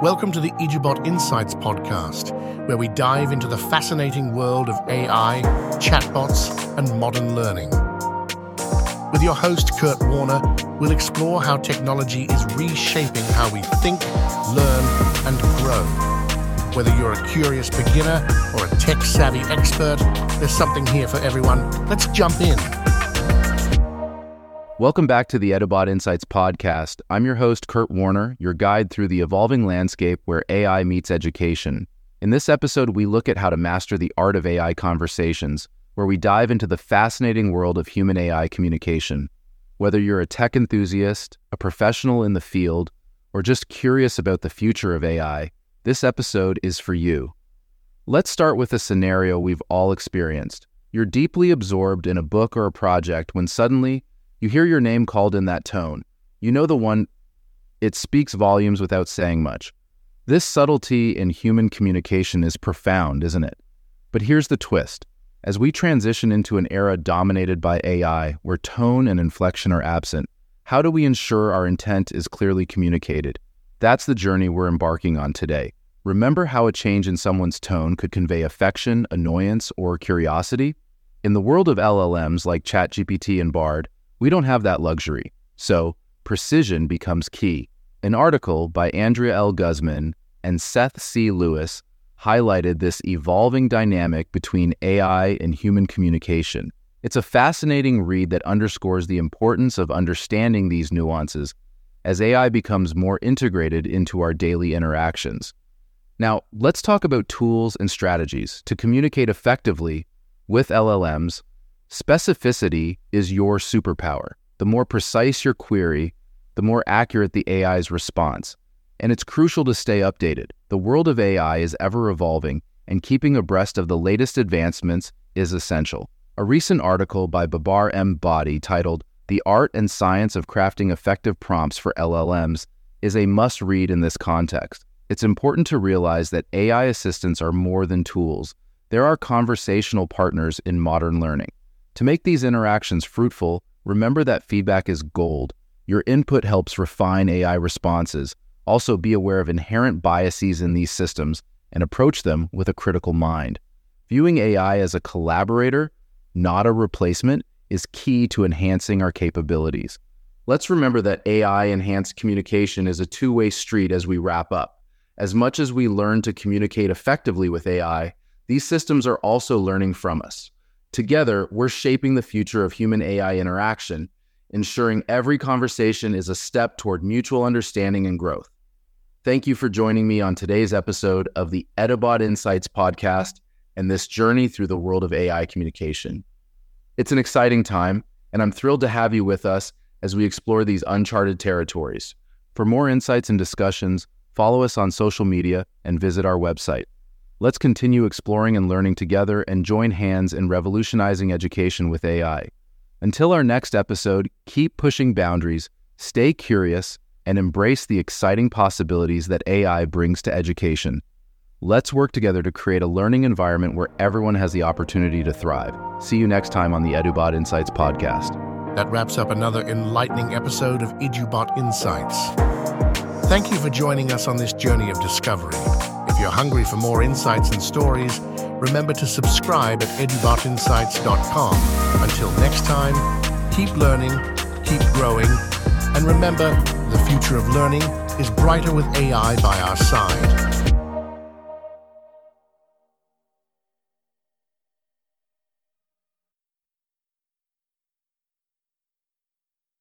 Welcome to the EduBot Insights podcast, where we dive into the fascinating world of AI, chatbots, and modern learning. With your host, Kurt Warner, we'll explore how technology is reshaping how we think, learn, and grow. Whether you're a curious beginner or a tech savvy expert, there's something here for everyone. Let's jump in. Welcome back to the EduBot Insights podcast. I'm your host, Kurt Warner, your guide through the evolving landscape where AI meets education. In this episode, we look at how to master the art of AI conversations, where we dive into the fascinating world of human AI communication. Whether you're a tech enthusiast, a professional in the field, or just curious about the future of AI, this episode is for you. Let's start with a scenario we've all experienced. You're deeply absorbed in a book or a project when suddenly you hear your name called in that tone. You know the one, it speaks volumes without saying much. This subtlety in human communication is profound, isn't it? But here's the twist. As we transition into an era dominated by AI, where tone and inflection are absent, how do we ensure our intent is clearly communicated? That's the journey we're embarking on today. Remember how a change in someone's tone could convey affection, annoyance, or curiosity? In the world of LLMs like ChatGPT and Bard, we don't have that luxury, so precision becomes key. An article by Andrea L. Guzman and Seth C. Lewis highlighted this evolving dynamic between AI and human communication. It's a fascinating read that underscores the importance of understanding these nuances as AI becomes more integrated into our daily interactions. Now, let's talk about tools and strategies to communicate effectively with LLMs Specificity is your superpower. The more precise your query, the more accurate the AI's response. And it's crucial to stay updated. The world of AI is ever evolving, and keeping abreast of the latest advancements is essential. A recent article by Babar M. Bhatti titled The Art and Science of Crafting Effective Prompts for LLMs is a must read in this context. It's important to realize that AI assistants are more than tools, there are conversational partners in modern learning. To make these interactions fruitful, remember that feedback is gold. Your input helps refine AI responses. Also, be aware of inherent biases in these systems and approach them with a critical mind. Viewing AI as a collaborator, not a replacement, is key to enhancing our capabilities. Let's remember that AI enhanced communication is a two way street as we wrap up. As much as we learn to communicate effectively with AI, these systems are also learning from us. Together, we're shaping the future of human AI interaction, ensuring every conversation is a step toward mutual understanding and growth. Thank you for joining me on today's episode of the EduBot Insights podcast and this journey through the world of AI communication. It's an exciting time, and I'm thrilled to have you with us as we explore these uncharted territories. For more insights and discussions, follow us on social media and visit our website. Let's continue exploring and learning together and join hands in revolutionizing education with AI. Until our next episode, keep pushing boundaries, stay curious, and embrace the exciting possibilities that AI brings to education. Let's work together to create a learning environment where everyone has the opportunity to thrive. See you next time on the EduBot Insights podcast. That wraps up another enlightening episode of EduBot Insights. Thank you for joining us on this journey of discovery. If you're hungry for more insights and stories, remember to subscribe at edubotinsights.com. Until next time, keep learning, keep growing, and remember, the future of learning is brighter with AI by our side.